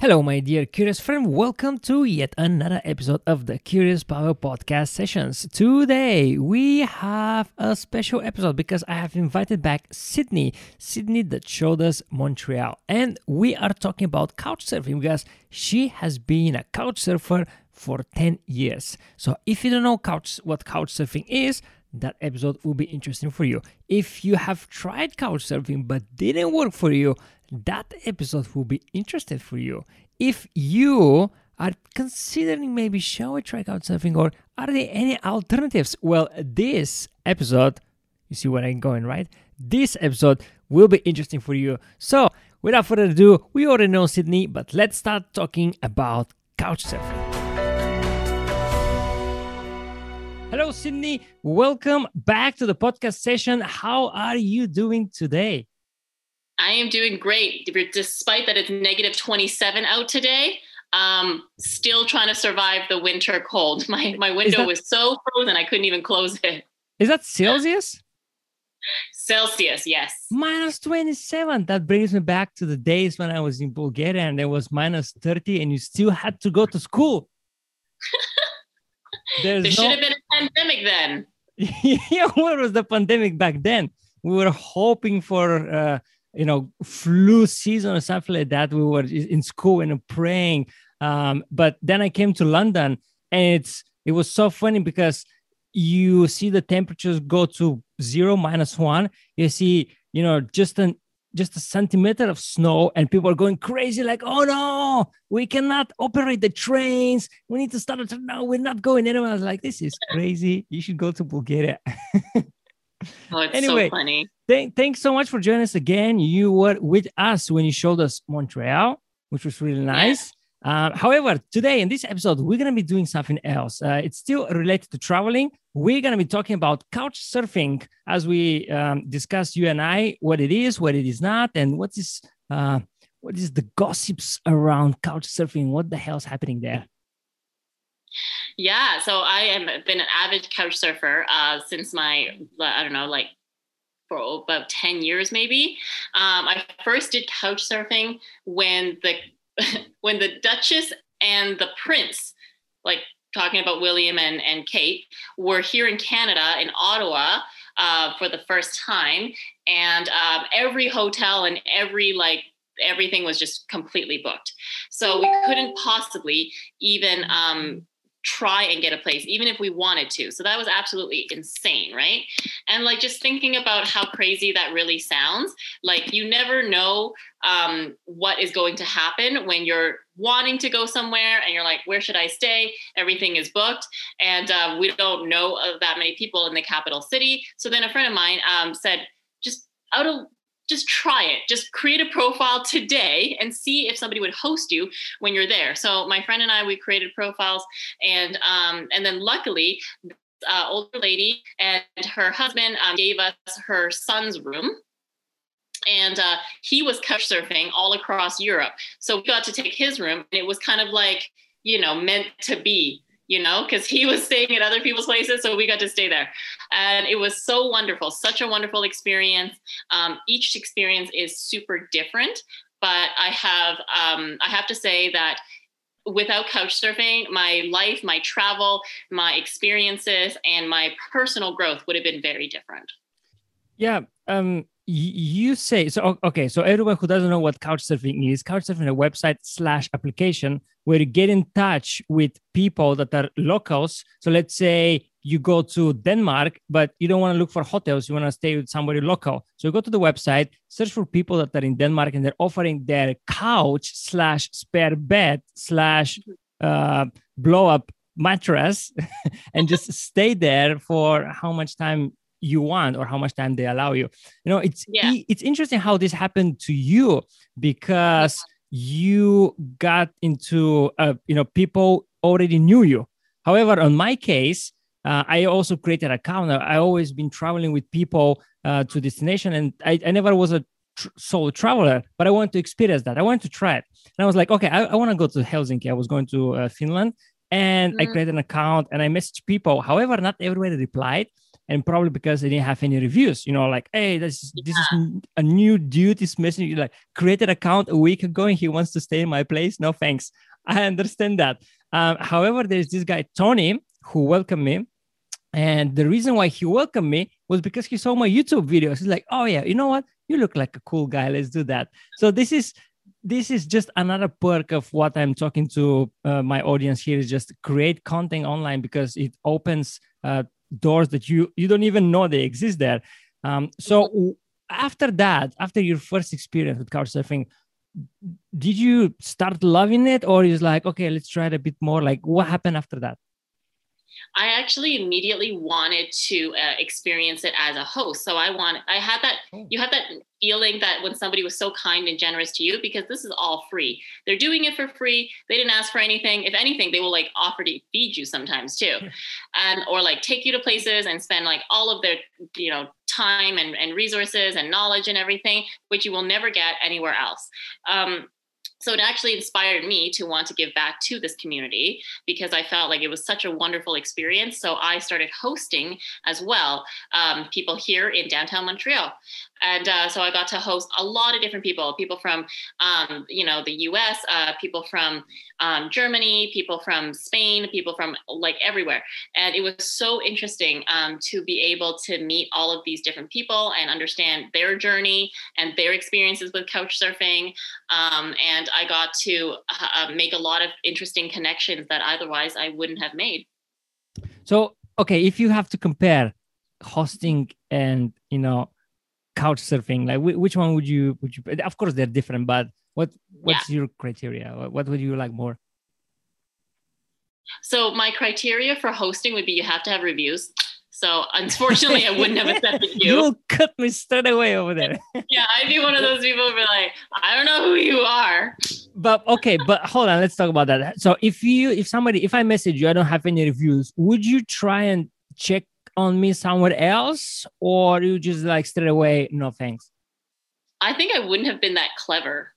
Hello, my dear curious friend. Welcome to yet another episode of the Curious Power Podcast Sessions. Today, we have a special episode because I have invited back Sydney, Sydney that showed us Montreal. And we are talking about couch surfing because she has been a couch surfer for 10 years. So, if you don't know couch, what couch surfing is, that episode will be interesting for you. If you have tried couch surfing but didn't work for you, that episode will be interesting for you. If you are considering maybe shall I try couch surfing or are there any alternatives? Well, this episode, you see where I'm going, right? This episode will be interesting for you. So, without further ado, we already know Sydney, but let's start talking about couch surfing. Hello, Sydney. Welcome back to the podcast session. How are you doing today? I am doing great, despite that it's negative 27 out today. Um, still trying to survive the winter cold. My my window that, was so frozen I couldn't even close it. Is that Celsius? Celsius, yes. Minus 27. That brings me back to the days when I was in Bulgaria and there was minus 30 and you still had to go to school. there no... should have been a pandemic then. yeah, what was the pandemic back then? We were hoping for uh, you know flu season or something like that. We were in school and praying um, but then i came to london and it's it was so funny because you see the temperatures go to zero minus one. You see you know just an just a centimeter of snow and people are going crazy like oh no we cannot operate the trains. We need to start it no we're not going anywhere. I was like this is crazy. You should go to bulgaria Oh, it's anyway, so funny. Th- thanks so much for joining us again. You were with us when you showed us Montreal, which was really nice. Uh, however, today in this episode, we're going to be doing something else. Uh, it's still related to traveling. We're going to be talking about couch surfing as we um, discuss you and I what it is, what it is not, and what is uh, what is the gossips around couch surfing. What the hell's happening there? Yeah, so I have been an avid couch surfer uh, since my I don't know like for about ten years maybe. Um, I first did couch surfing when the when the Duchess and the Prince, like talking about William and, and Kate, were here in Canada in Ottawa uh, for the first time, and um, every hotel and every like everything was just completely booked. So we couldn't possibly even um, try and get a place even if we wanted to. So that was absolutely insane right? And like just thinking about how crazy that really sounds like you never know um, what is going to happen when you're wanting to go somewhere and you're like where should i stay? Everything is booked and uh, we don't know that many people in the capital city. So then a friend of mine um, said just out of just try it. Just create a profile today and see if somebody would host you when you're there. So my friend and I, we created profiles, and um, and then luckily, uh, older lady and her husband um, gave us her son's room. And uh, he was couch surfing all across Europe. So we got to take his room, and it was kind of like, you know, meant to be you know, because he was staying at other people's places. So we got to stay there. And it was so wonderful, such a wonderful experience. Um, each experience is super different, but I have, um, I have to say that without couch surfing, my life, my travel, my experiences, and my personal growth would have been very different. Yeah. Um, you say so okay so everyone who doesn't know what couchsurfing is couchsurfing is a website slash application where you get in touch with people that are locals. So let's say you go to denmark but you don't want to look for hotels you want to stay with somebody local. So you go to the website search for people that are in denmark and they're offering their couch slash spare bed slash uh, blow up mattress and just stay there for how much time you want or how much time they allow you. You know it's yeah. it's interesting how this happened to you because you got into uh, you know people already knew you. However on my case uh, i also created an account. I always been traveling with people uh, to destination and I, I never was a tr- solo traveler but i wanted to experience that. I wanted to try it. And i was like okay i, I want to go to helsinki. I was going to uh, finland and mm-hmm. I created an account and I messaged people. However, not everybody replied, and probably because they didn't have any reviews. You know, like, hey, this yeah. this is a new dude is messaging you like created account a week ago and he wants to stay in my place. No thanks. I understand that. Um, however, there's this guy Tony who welcomed me. And the reason why he welcomed me was because he saw my YouTube videos. He's like, oh yeah, you know what? You look like a cool guy. Let's do that. So this is this is just another perk of what I'm talking to uh, my audience here is just create content online because it opens uh, doors that you you don't even know they exist there. Um, so after that, after your first experience with couchsurfing, did you start loving it, or is like okay, let's try it a bit more? Like what happened after that? I actually immediately wanted to uh, experience it as a host. So I want, I had that, oh. you had that feeling that when somebody was so kind and generous to you, because this is all free. They're doing it for free. They didn't ask for anything. If anything, they will like offer to feed you sometimes too. and, or like take you to places and spend like all of their, you know, time and, and resources and knowledge and everything, which you will never get anywhere else. Um, so it actually inspired me to want to give back to this community because I felt like it was such a wonderful experience. So I started hosting as well um, people here in downtown Montreal and uh, so I got to host a lot of different people, people from, um, you know, the U.S., uh, people from um, Germany, people from Spain, people from like everywhere, and it was so interesting um, to be able to meet all of these different people and understand their journey and their experiences with couch surfing, um, and I got to uh, make a lot of interesting connections that otherwise I wouldn't have made. So, okay, if you have to compare hosting and you know couch surfing like which one would you would you of course they're different but what what's yeah. your criteria what would you like more so my criteria for hosting would be you have to have reviews so unfortunately, I wouldn't have accepted you. You'll cut me straight away over there. yeah, I'd be one of those people who be like, I don't know who you are. But okay, but hold on, let's talk about that. So if you, if somebody, if I message you, I don't have any reviews, would you try and check on me somewhere else, or you just like straight away, no thanks? I think I wouldn't have been that clever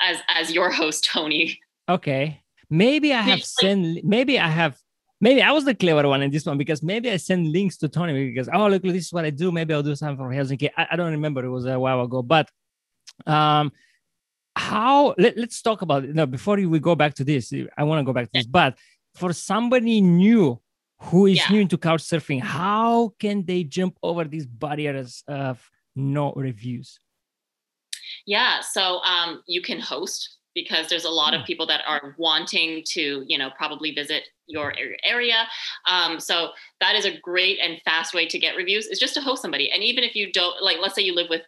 as as your host, Tony. Okay, maybe I have sent. Maybe I have. Maybe I was the clever one in this one because maybe I sent links to Tony because oh look, this is what I do. Maybe I'll do something for Helsinki. I, I don't remember. It was a while ago, but um how let, us talk about it no before we go back to this i want to go back to this but for somebody new who is yeah. new into couch surfing how can they jump over these barriers of no reviews? Yeah so um, you can host because there's a lot of hmm. people that are wanting to you know probably visit your area. Um, so that is a great and fast way to get reviews is just to host somebody. And even if you don't like let's say you live with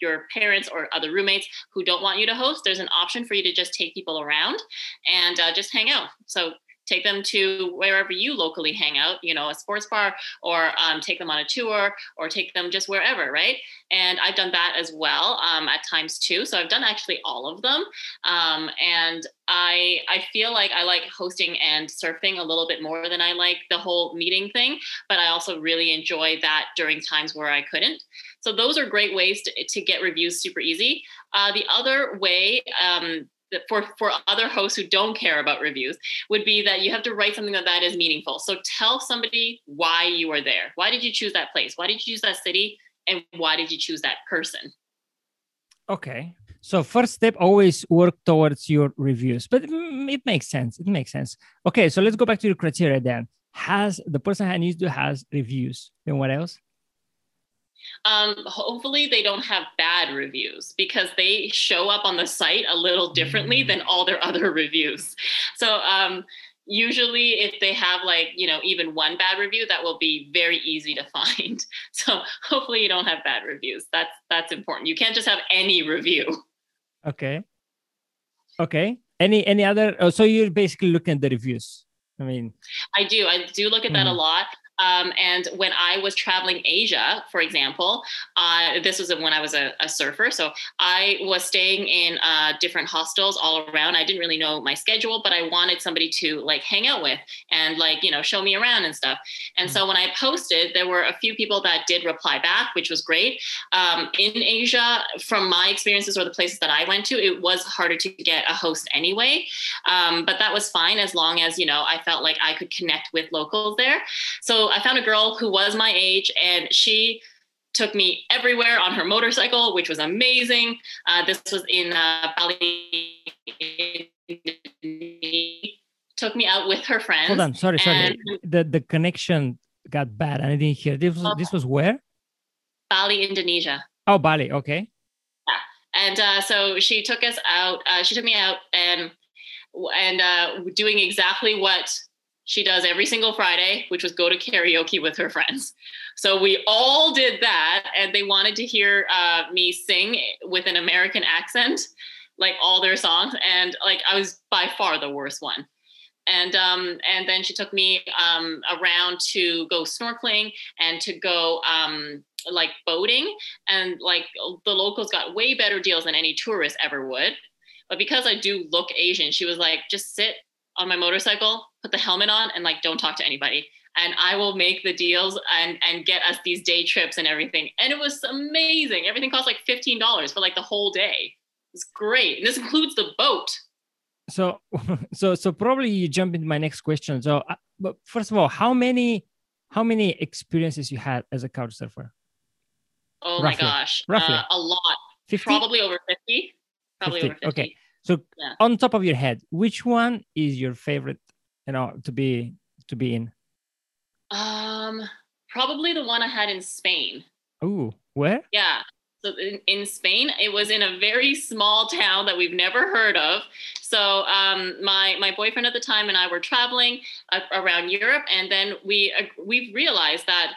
your parents or other roommates who don't want you to host there's an option for you to just take people around and uh, just hang out. So take them to wherever you locally hang out, you know, a sports bar, or um, take them on a tour, or take them just wherever, right? And I've done that as well um, at times too. So I've done actually all of them, um, and I I feel like I like hosting and surfing a little bit more than I like the whole meeting thing, but I also really enjoy that during times where I couldn't. So those are great ways to, to get reviews super easy. Uh, the other way um, for for other hosts who don't care about reviews would be that you have to write something that that is meaningful. So tell somebody why you are there. Why did you choose that place? Why did you choose that city? And why did you choose that person? Okay. So first step always work towards your reviews. But it makes sense. It makes sense. Okay so let's go back to your criteria then. Has the person who needs to has reviews. Then what else um, hopefully they don't have bad reviews because they show up on the site a little differently than mm. all their other reviews. So um, usually if they have like you know even one bad review that will be very easy to find. So hopefully you don't have bad reviews. That's that's important. You can't just have any review. Okay. Okay. Any any other oh, so you're basically looking at the reviews? I mean. I do. I do look at that mm-hmm. a lot um, and when I was traveling Asia, for example, uh, this was when I was a, a, surfer. So I was staying in uh, different hostels all around. I didn't really know my schedule, but I wanted somebody to like hang out with and like, you know, show me around and stuff. And so when I posted, there were a few people that did reply back, which was great. Um, in Asia, from my experiences or the places that I went to, it was harder to get a host anyway. Um, but that was fine as long as, you know, I felt like I could connect with locals there. So I found a girl who was my age and she took me everywhere on her motorcycle, which was amazing. Uh, this was in uh, Bali. Took me out with her friends. Hold on, sorry, sorry. The the connection got bad. I didn't hear. This was, this was where? Bali, Indonesia. Oh, Bali. Okay. Yeah, and uh, so she took us out. Uh, she took me out and and uh, doing exactly what she does every single Friday, which was go to karaoke with her friends. So we all did that, and they wanted to hear uh, me sing with an American accent, like all their songs. And like I was by far the worst one. And um, and then she took me um, around to go snorkeling and to go um, like boating, and like the locals got way better deals than any tourist ever would. But because I do look Asian, she was like, just sit on my motorcycle, put the helmet on, and like don't talk to anybody and I will make the deals and and get us these day trips and everything. And it was amazing. Everything cost like fifteen dollars for like the whole day. It's great, and this includes the boat. So, so so probably you jump into my next question. So, uh, but first of all, how many how many experiences you had as a couch surfer? Oh roughly. my gosh, roughly uh, a lot. 50? Probably over fifty. Probably 50. over fifty. Okay. So, yeah. on top of your head, which one is your favorite? You know, to be to be in. Um, probably the one I had in Spain. Oh, where? Yeah. So in, in, Spain, it was in a very small town that we've never heard of. So um, my my boyfriend at the time and I were traveling uh, around Europe, and then we uh, we realized that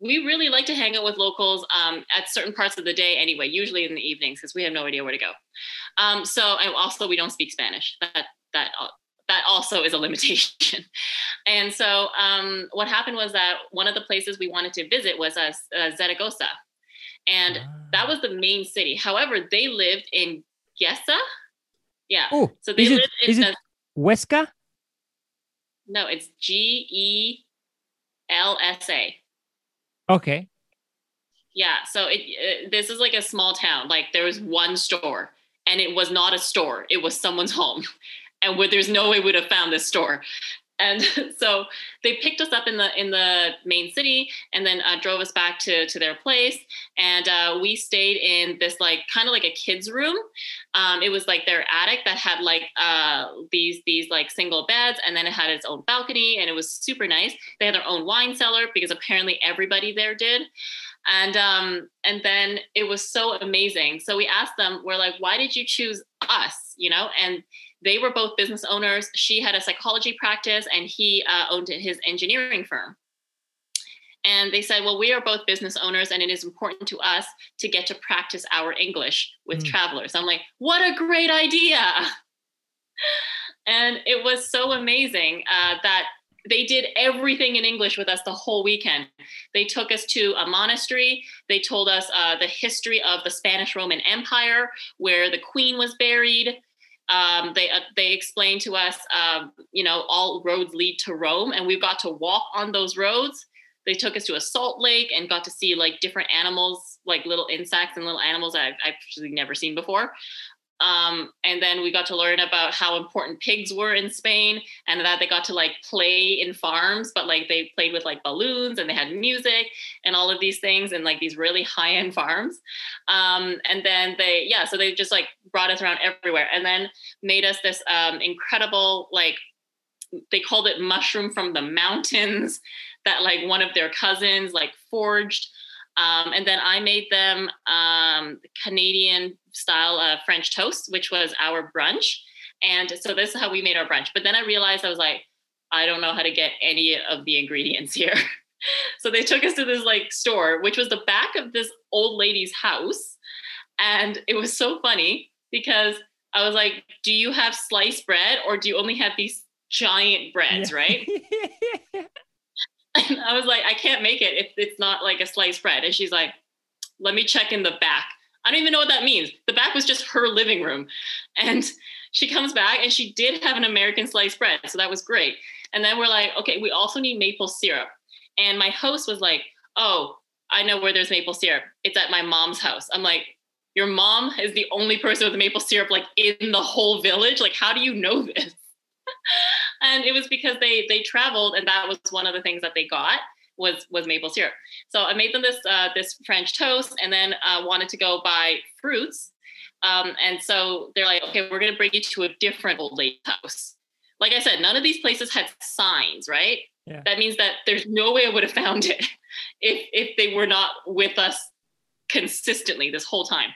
we really like to hang out with locals um, at certain parts of the day anyway, usually in the evenings because we have no idea where to go. Um, so and also we don't speak Spanish. That that uh, that also is a limitation. and so um, what happened was that one of the places we wanted to visit was uh, uh, Zaragoza. And ah. that was the main city. However, they lived in Gelsa. Yeah. Oh, so they is lived it, in is it Huesca? No, it's G E L S A. Okay. Yeah. So it, uh, this is like a small town. Like there was one store and it was not a store. It was someone's home and where there's no way we'd have found this store and so they picked us up in the in the main city and then uh, drove us back to to their place. And uh, we stayed in this like kind of like a kids room. Um, it was like their attic that had like uh, these these like single beds and then it had its own balcony and it was super nice. They had their own wine cellar because apparently everybody there did. And um and then it was so amazing. So we asked them we're like why did you choose us? You know? And they were both business owners. She had a psychology practice and he uh, owned his engineering firm. And they said, well, we are both business owners and it is important to us to get to practice our English with mm. travelers. I'm like, what a great idea. And it was so amazing uh, that they did everything in English with us the whole weekend. They took us to a monastery. They told us uh, the history of the Spanish Roman Empire, where the queen was buried um, they uh, they explained to us, um, you know, all roads lead to Rome, and we got to walk on those roads. They took us to a salt lake and got to see like different animals, like little insects and little animals I've, I've actually never seen before. Um, and then we got to learn about how important pigs were in Spain and that they got to like play in farms, but like they played with like balloons and they had music and all of these things and like these really high end farms. Um, and then they, yeah, so they just like brought us around everywhere and then made us this um, incredible, like, they called it mushroom from the mountains that like one of their cousins like forged. Um, and then I made them um, Canadian style uh, French toast, which was our brunch. And so this is how we made our brunch. But then I realized I was like, I don't know how to get any of the ingredients here. so they took us to this like store, which was the back of this old lady's house. And it was so funny because I was like, do you have sliced bread or do you only have these giant breads, yeah. right? I was like, I can't make it if it's not like a sliced bread. And she's like, let me check in the back. I don't even know what that means. The back was just her living room. And she comes back and she did have an American sliced bread. So that was great. And then we're like, okay, we also need maple syrup. And my host was like, oh, I know where there's maple syrup. It's at my mom's house. I'm like, your mom is the only person with maple syrup like in the whole village. Like, how do you know this? and it was because they they traveled, and that was one of the things that they got was was maple syrup. So I made them this uh, this French toast, and then uh, wanted to go buy fruits. Um, and so they're like, okay, we're going to bring you to a different old lady house. Like I said, none of these places had signs, right? Yeah. That means that there's no way I would have found it if if they were not with us consistently this whole time.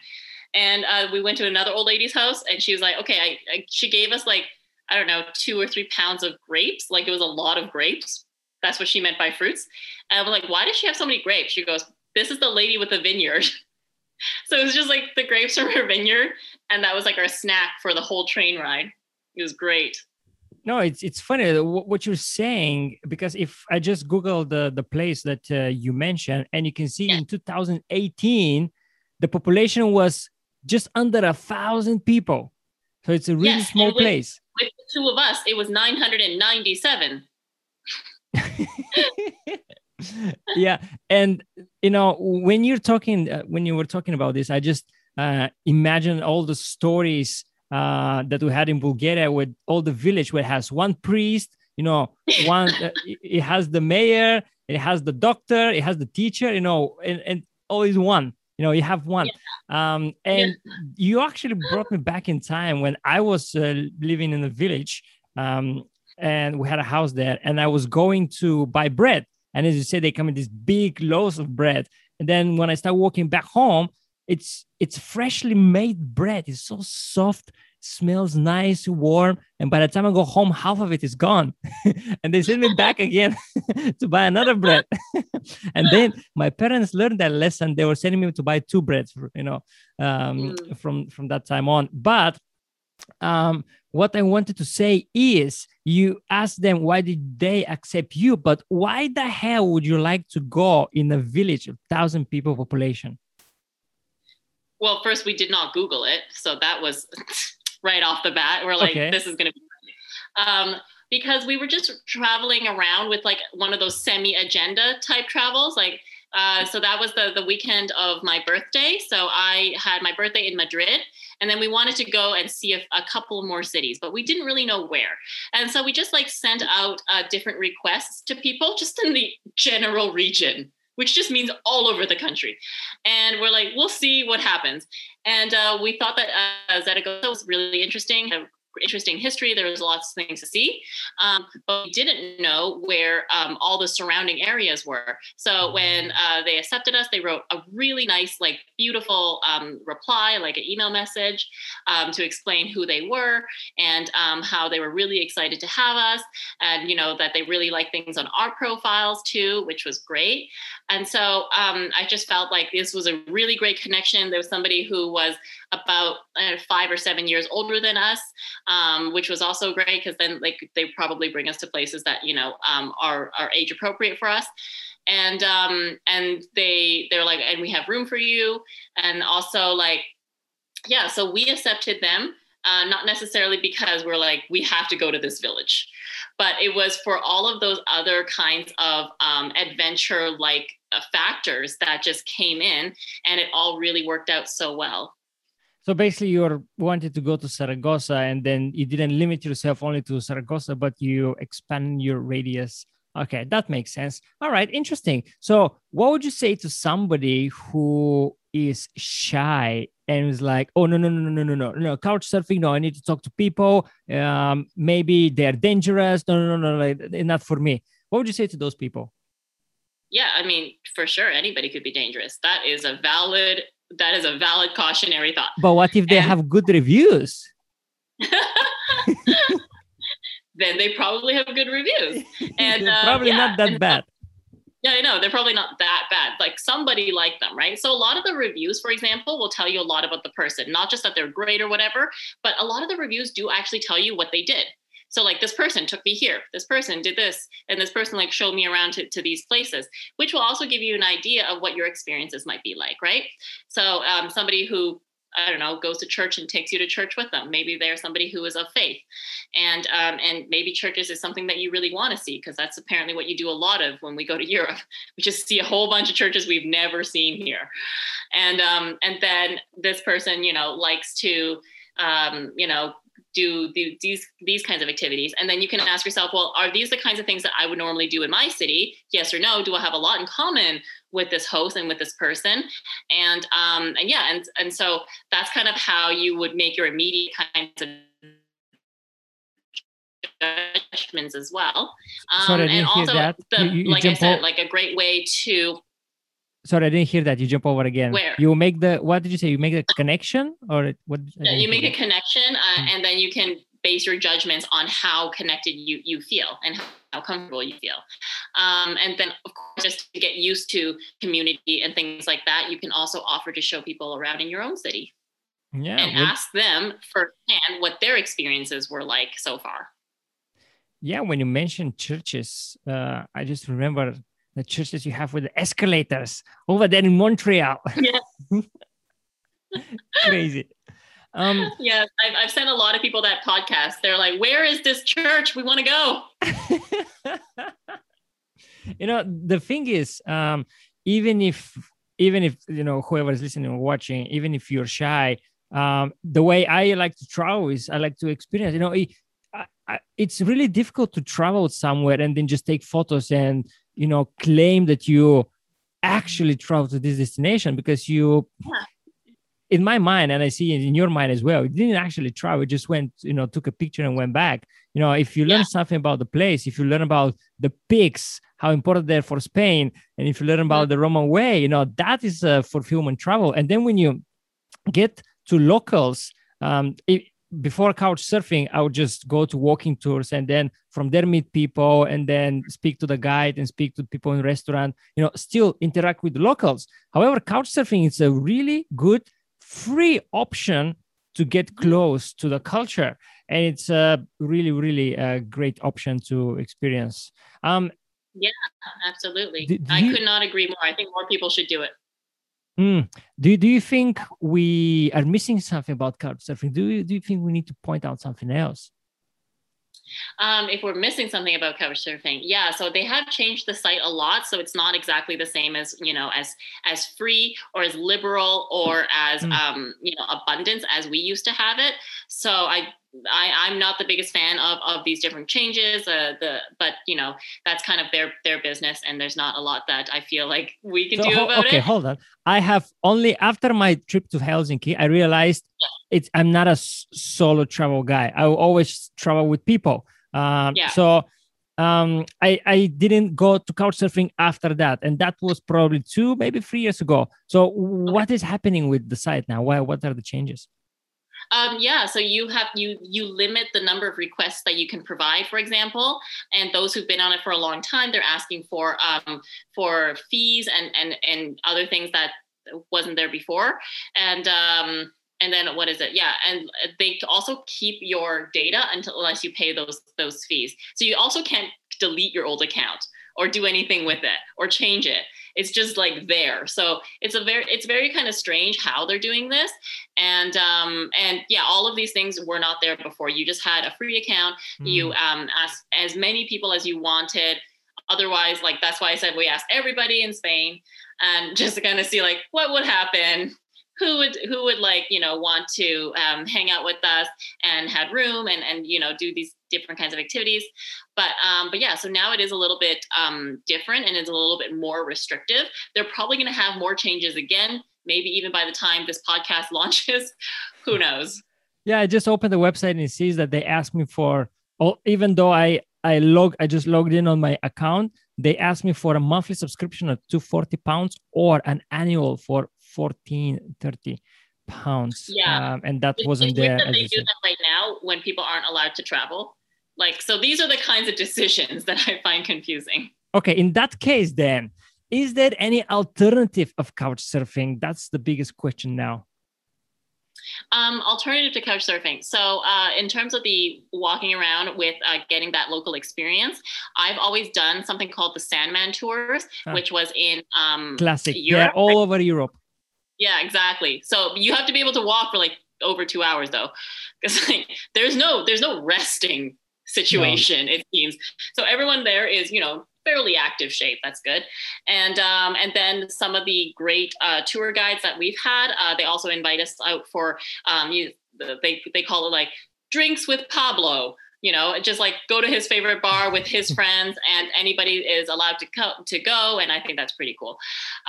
And uh, we went to another old lady's house, and she was like, "Okay," I, I, she gave us like I don't know two or three pounds of grapes. Like it was a lot of grapes. That's what she meant by fruits. And I'm like, "Why does she have so many grapes?" She goes, "This is the lady with the vineyard." so it was just like the grapes from her vineyard, and that was like our snack for the whole train ride. It was great no it's it's funny what you're saying because if i just google the the place that uh, you mentioned and you can see yeah. in 2018 the population was just under a thousand people so it's a really yes, small with, place with the two of us it was 997 yeah and you know when you're talking uh, when you were talking about this i just uh, imagine all the stories uh, that we had in Bulgaria with all the village where it has one priest, you know, one, uh, it has the mayor, it has the doctor, it has the teacher, you know, and, and always one, you know, you have one. Yeah. Um, and yeah. you actually brought me back in time when I was uh, living in a village um, and we had a house there and I was going to buy bread. And as you say, they come in these big loaves of bread. And then when I start walking back home, it's it's freshly made bread. It's so soft, smells nice, warm. And by the time I go home, half of it is gone. and they send me back again to buy another bread. and then my parents learned that lesson. They were sending me to buy two breads, you know, um, mm. from from that time on. But um, what I wanted to say is you ask them why did they accept you, but why the hell would you like to go in a village of thousand people population? well, first we did not Google it, so that was right off the bat. We're like, okay. this is going to be. Um, because we were just traveling around with like one of those semi agenda type travels, like. Uh, so that was the the weekend of my birthday. So I had my birthday in Madrid, and then we wanted to go and see a, a couple more cities, but we didn't really know where. And so we just like sent out uh, different requests to people just in the general region which just means all over the country. And we're like, we'll see what happens. And uh, we thought that uh, Zaragoza was really interesting interesting history. There was lots of things to see, um, but we didn't know where um, all the surrounding areas were. So when uh, they accepted us, they wrote a really nice, like beautiful um, reply, like an email message um, to explain who they were and um, how they were really excited to have us, and you know that they really like things on our profiles too, which was great. And so um, I just felt like this was a really great connection. There was somebody who was about uh, five or seven years older than us, um, which was also great because then like they probably bring us to places that you know um, are are age appropriate for us. And um, and they they're like, and we have room for you, and also like, yeah. So we accepted them. Uh, not necessarily because we're like we have to go to this village but it was for all of those other kinds of um, adventure like uh, factors that just came in and it all really worked out so well so basically, you wanted to go to Saragossa, and then you didn't limit yourself only to Saragossa, but you expand your radius. Okay, that makes sense. All right, interesting. So, what would you say to somebody who is shy and is like, "Oh no, no, no, no, no, no, no, couch surfing. No, I need to talk to people. Um, maybe they're dangerous. No, no, no, no, like, not for me." What would you say to those people? Yeah, I mean, for sure, anybody could be dangerous. That is a valid that is a valid cautionary thought. But what if they and, have good reviews? then they probably have good reviews, and uh, probably yeah, not that bad. Yeah, I know they're probably not that bad. Like somebody liked them, right? So a lot of the reviews, for example, will tell you a lot about the person, not just that they're great or whatever, but a lot of the reviews do actually tell you what they did. So like this person took me here, this person did this, and this person like showed me around to, to these places, which will also give you an idea of what your experiences might be like, right? So um, somebody who I don't know, goes to church and takes you to church with them. Maybe they're somebody who is of faith, and um, and maybe churches is something that you really want to see because that's apparently what you do a lot of when we go to Europe. We just see a whole bunch of churches we've never seen here, and um, and then this person, you know, likes to, um, you know, do the, these these kinds of activities. And then you can ask yourself well are these the kinds of things that i would normally do in my city? Yes or no? Do i have a lot in common with this host and with this person? And um and yeah and and so that's kind of how you would make your immediate kinds of judgments as well. Um, Sorry, and also that. the, You- you- like i said like a great way to Sorry, I didn't hear that. You jump over again. Where? You make the what did you say? You make the connection or what? Yeah, you make a connection uh, Mm. and then you can base your judgments on how connected you you feel and how comfortable you feel um, and then of course just to get used to community and things like that you can also offer to show people around in your own city. Yeah. and when- ask them firsthand what their experiences were like so far yeah. When you mentioned churches, uh, I just remember the churches you have with the escalators over there in Montreal. Yeah. Crazy. Um, yeah I've, I've sent a lot of people that podcast they're like where is this church we want to go you know the thing is um even if even if you know whoever is listening or watching even if you're shy um the way i like to travel is i like to experience you know it, I, I, it's really difficult to travel somewhere and then just take photos and you know claim that you actually travel to this destination because you Yeah. in my mind and i see it in your mind as well you didn't actually travel just went you know took a picture and went back you know if you learn Yeah. something about the place if you learn about the pigs how important they're for spain and if you learn about the roman way you know that is uh, fulfillment travel and then when you get to locals um, it, before couch surfing i would just go to walking tours and then from there meet people and then speak to the guide and speak to people in restaurant you know still interact with the locals. However couch surfing is a really good free option to get close to the culture. And it's a really really a great option to experience. Um yeah, absolutely. I you- could not agree more. I think more people should do it mm, do, do you think we are missing something about couch surfing? Do you, do you think we need to point out something else? Um, if we're missing something about couchsurfing yeah so they have changed the site a lot so it's not exactly the same as you know as as free or as liberal or as Mm. um, you know abundance as we used to have it. So i I, I'm not the biggest fan of, of these different changes. Uh, the but you know that's kind of their their business, and there's not a lot that I feel like we can So, do about okay it. Okay, hold on. I have only after my trip to helsinki i realized it's i'm not a solo travel guy. I will always travel with people. Um, Yeah. so um, I, I didn't go to couch surfing after that and that was probably two maybe three years ago. So what is happening with the site now? Why what are the changes Um, yeah, so you have you you limit the number of requests that you can provide, for example, and those who've been on it for a long time, they're asking for um, for fees and and and other things that wasn't there before, and um, and then what is it? Yeah, and they also keep your data until unless you pay those those fees. So you also can't delete your old account or do anything with it or change it. It's just like there. So it's a very it's very kind of strange how they're doing this. And um and yeah all of these things were not there before. You just had a free account. You um asked as many people as you wanted. Otherwise like that's why i said we asked everybody in spain and just to kind of see like what would happen who would who would like you know want to um, hang out with us and had room and and you know do these different kinds of activities. But um but yeah so now it is a little bit um different and it's a little bit more restrictive. They're probably going to have more changes again maybe even by the time this podcast launches. Who knows? Yeah, I just opened the website and it says that they asked me for oh, even though I I log I just logged in on my account, they asked me for a monthly subscription of 240 pounds or an annual for 1430 pounds. Yeah. Um, and that It's- wasn't there. that they do that right now when people aren't allowed to travel like so these are the kinds of decisions that i find confusing Okay, in that case, then, is there any alternative of couch surfing? That's the biggest question now. um, alternative to couch surfing. So, uh, in terms of the walking around with uh, getting that local experience, I've always done something called the Sandeman tours, Ah. which was in um, Classic. Europe. They're all over Europe. Yeah, exactly. So you have to be able to walk for like over two hours though, because like there's no there's no resting situation no. it seems. So everyone there is you know fairly active shape. That's good. And um, and then some of the great uh, tour guides that we've had, uh, they also invite us out for um, you, they they call it like drinks with Pablo you know just like go to his favorite bar with his friends and anybody is allowed to come to go and i think that's pretty cool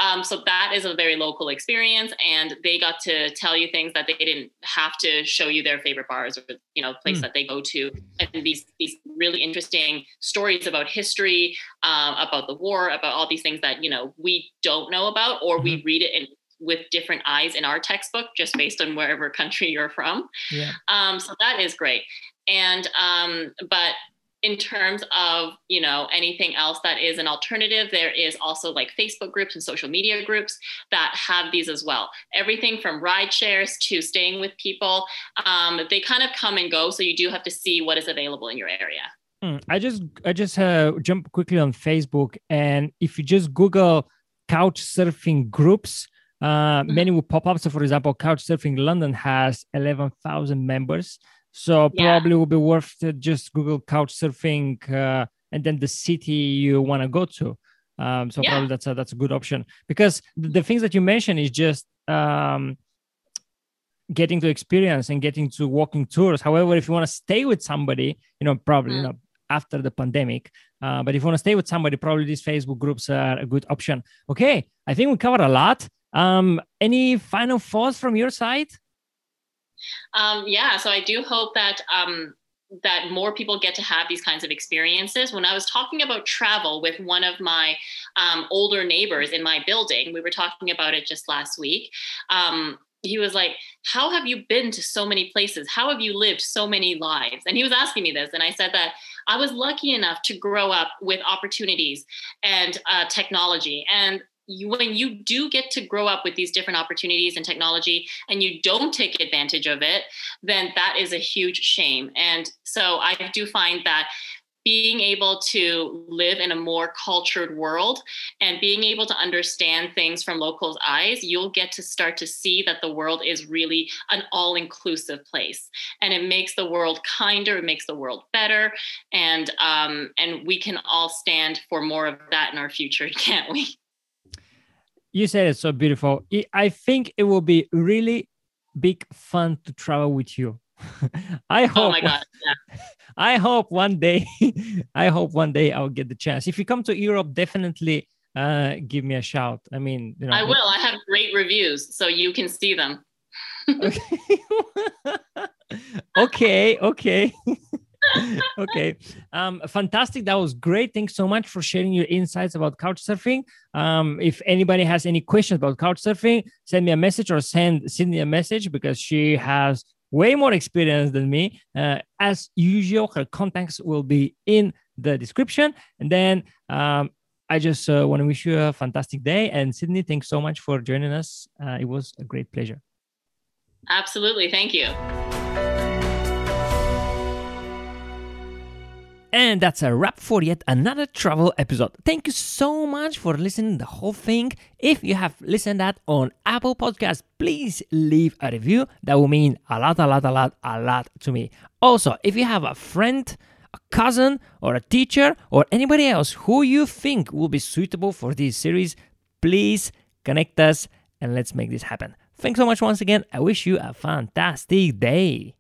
um, so that is a very local experience and they got to tell you things that they didn't have to show you their favorite bars or you know place mm. that they go to and these these really interesting stories about history um, about the war about all these things that you know we don't know about or mm-hmm. we read it in with different eyes in our textbook just based on wherever country you're from yeah. um, so that is great and um, but in terms of you know anything else that is an alternative there is also like facebook groups and social media groups that have these as well. Everything from ride shares to staying with people um, they kind of come and go so you do have to see what is available in your area. Hmm, i just i just uh, jump quickly on facebook and if you just google couch surfing groups uh, many will pop up. So for example couch surfing london has 11000 members so yeah. probably will be worth just Google couch surfing uh, and then the city you want to go to. Um, so yeah. probably that's a that's a good option because the, the things that you mentioned is just um, getting to experience and getting to walking tours. However, if you want to stay with somebody, you know, probably mm. you know after the pandemic. Uh, but if you want to stay with somebody, probably these Facebook groups are a good option. Okay, I think we covered a lot. Um, any final thoughts from your side? Um, yeah, so I do hope that um, that more people get to have these kinds of experiences. When I was talking about travel with one of my um, older neighbors in my building, we were talking about it just last week. Um, he was like, How have you been to so many places? How have you lived so many lives? And he was asking me this. And I said that I was lucky enough to grow up with opportunities and uh, technology. And you, when you do get to grow up with these different opportunities and technology and you don't take advantage of it, then that is a huge shame. And so I do find that being able to live in a more cultured world and being able to understand things from locals' eyes, you'll get to start to see that the world is really an all inclusive place. And it makes the world kinder, it makes the world better. And, um, and we can all stand for more of that in our future, can't we? You said it so beautiful. I think it will be really big fun to travel with you. I hope. Oh my god! Yeah. I hope one day. I hope one day I'll get the chance. If you come to Europe, definitely uh, give me a shout. I mean, you know, I will. I have great reviews, so you can see them. okay. okay. okay. Um, fantastic. That was great. Thanks so much for sharing your insights about couch surfing. Um, if anybody has any questions about couch surfing, send me a message or send Sydney a message because she has way more experience than me. Uh, as usual, her contacts will be in the description. And then um, I just uh, want to wish you a fantastic day. And Sydney, thanks so much for joining us. Uh, it was a great pleasure. Absolutely. Thank you. And that's a wrap for yet another travel episode. Thank you so much for listening the whole thing. If you have listened that on Apple Podcasts, please leave a review. That will mean a lot, a lot, a lot, a lot to me. Also, if you have a friend, a cousin, or a teacher, or anybody else who you think will be suitable for this series, please connect us and let's make this happen. Thanks so much once again. I wish you a fantastic day.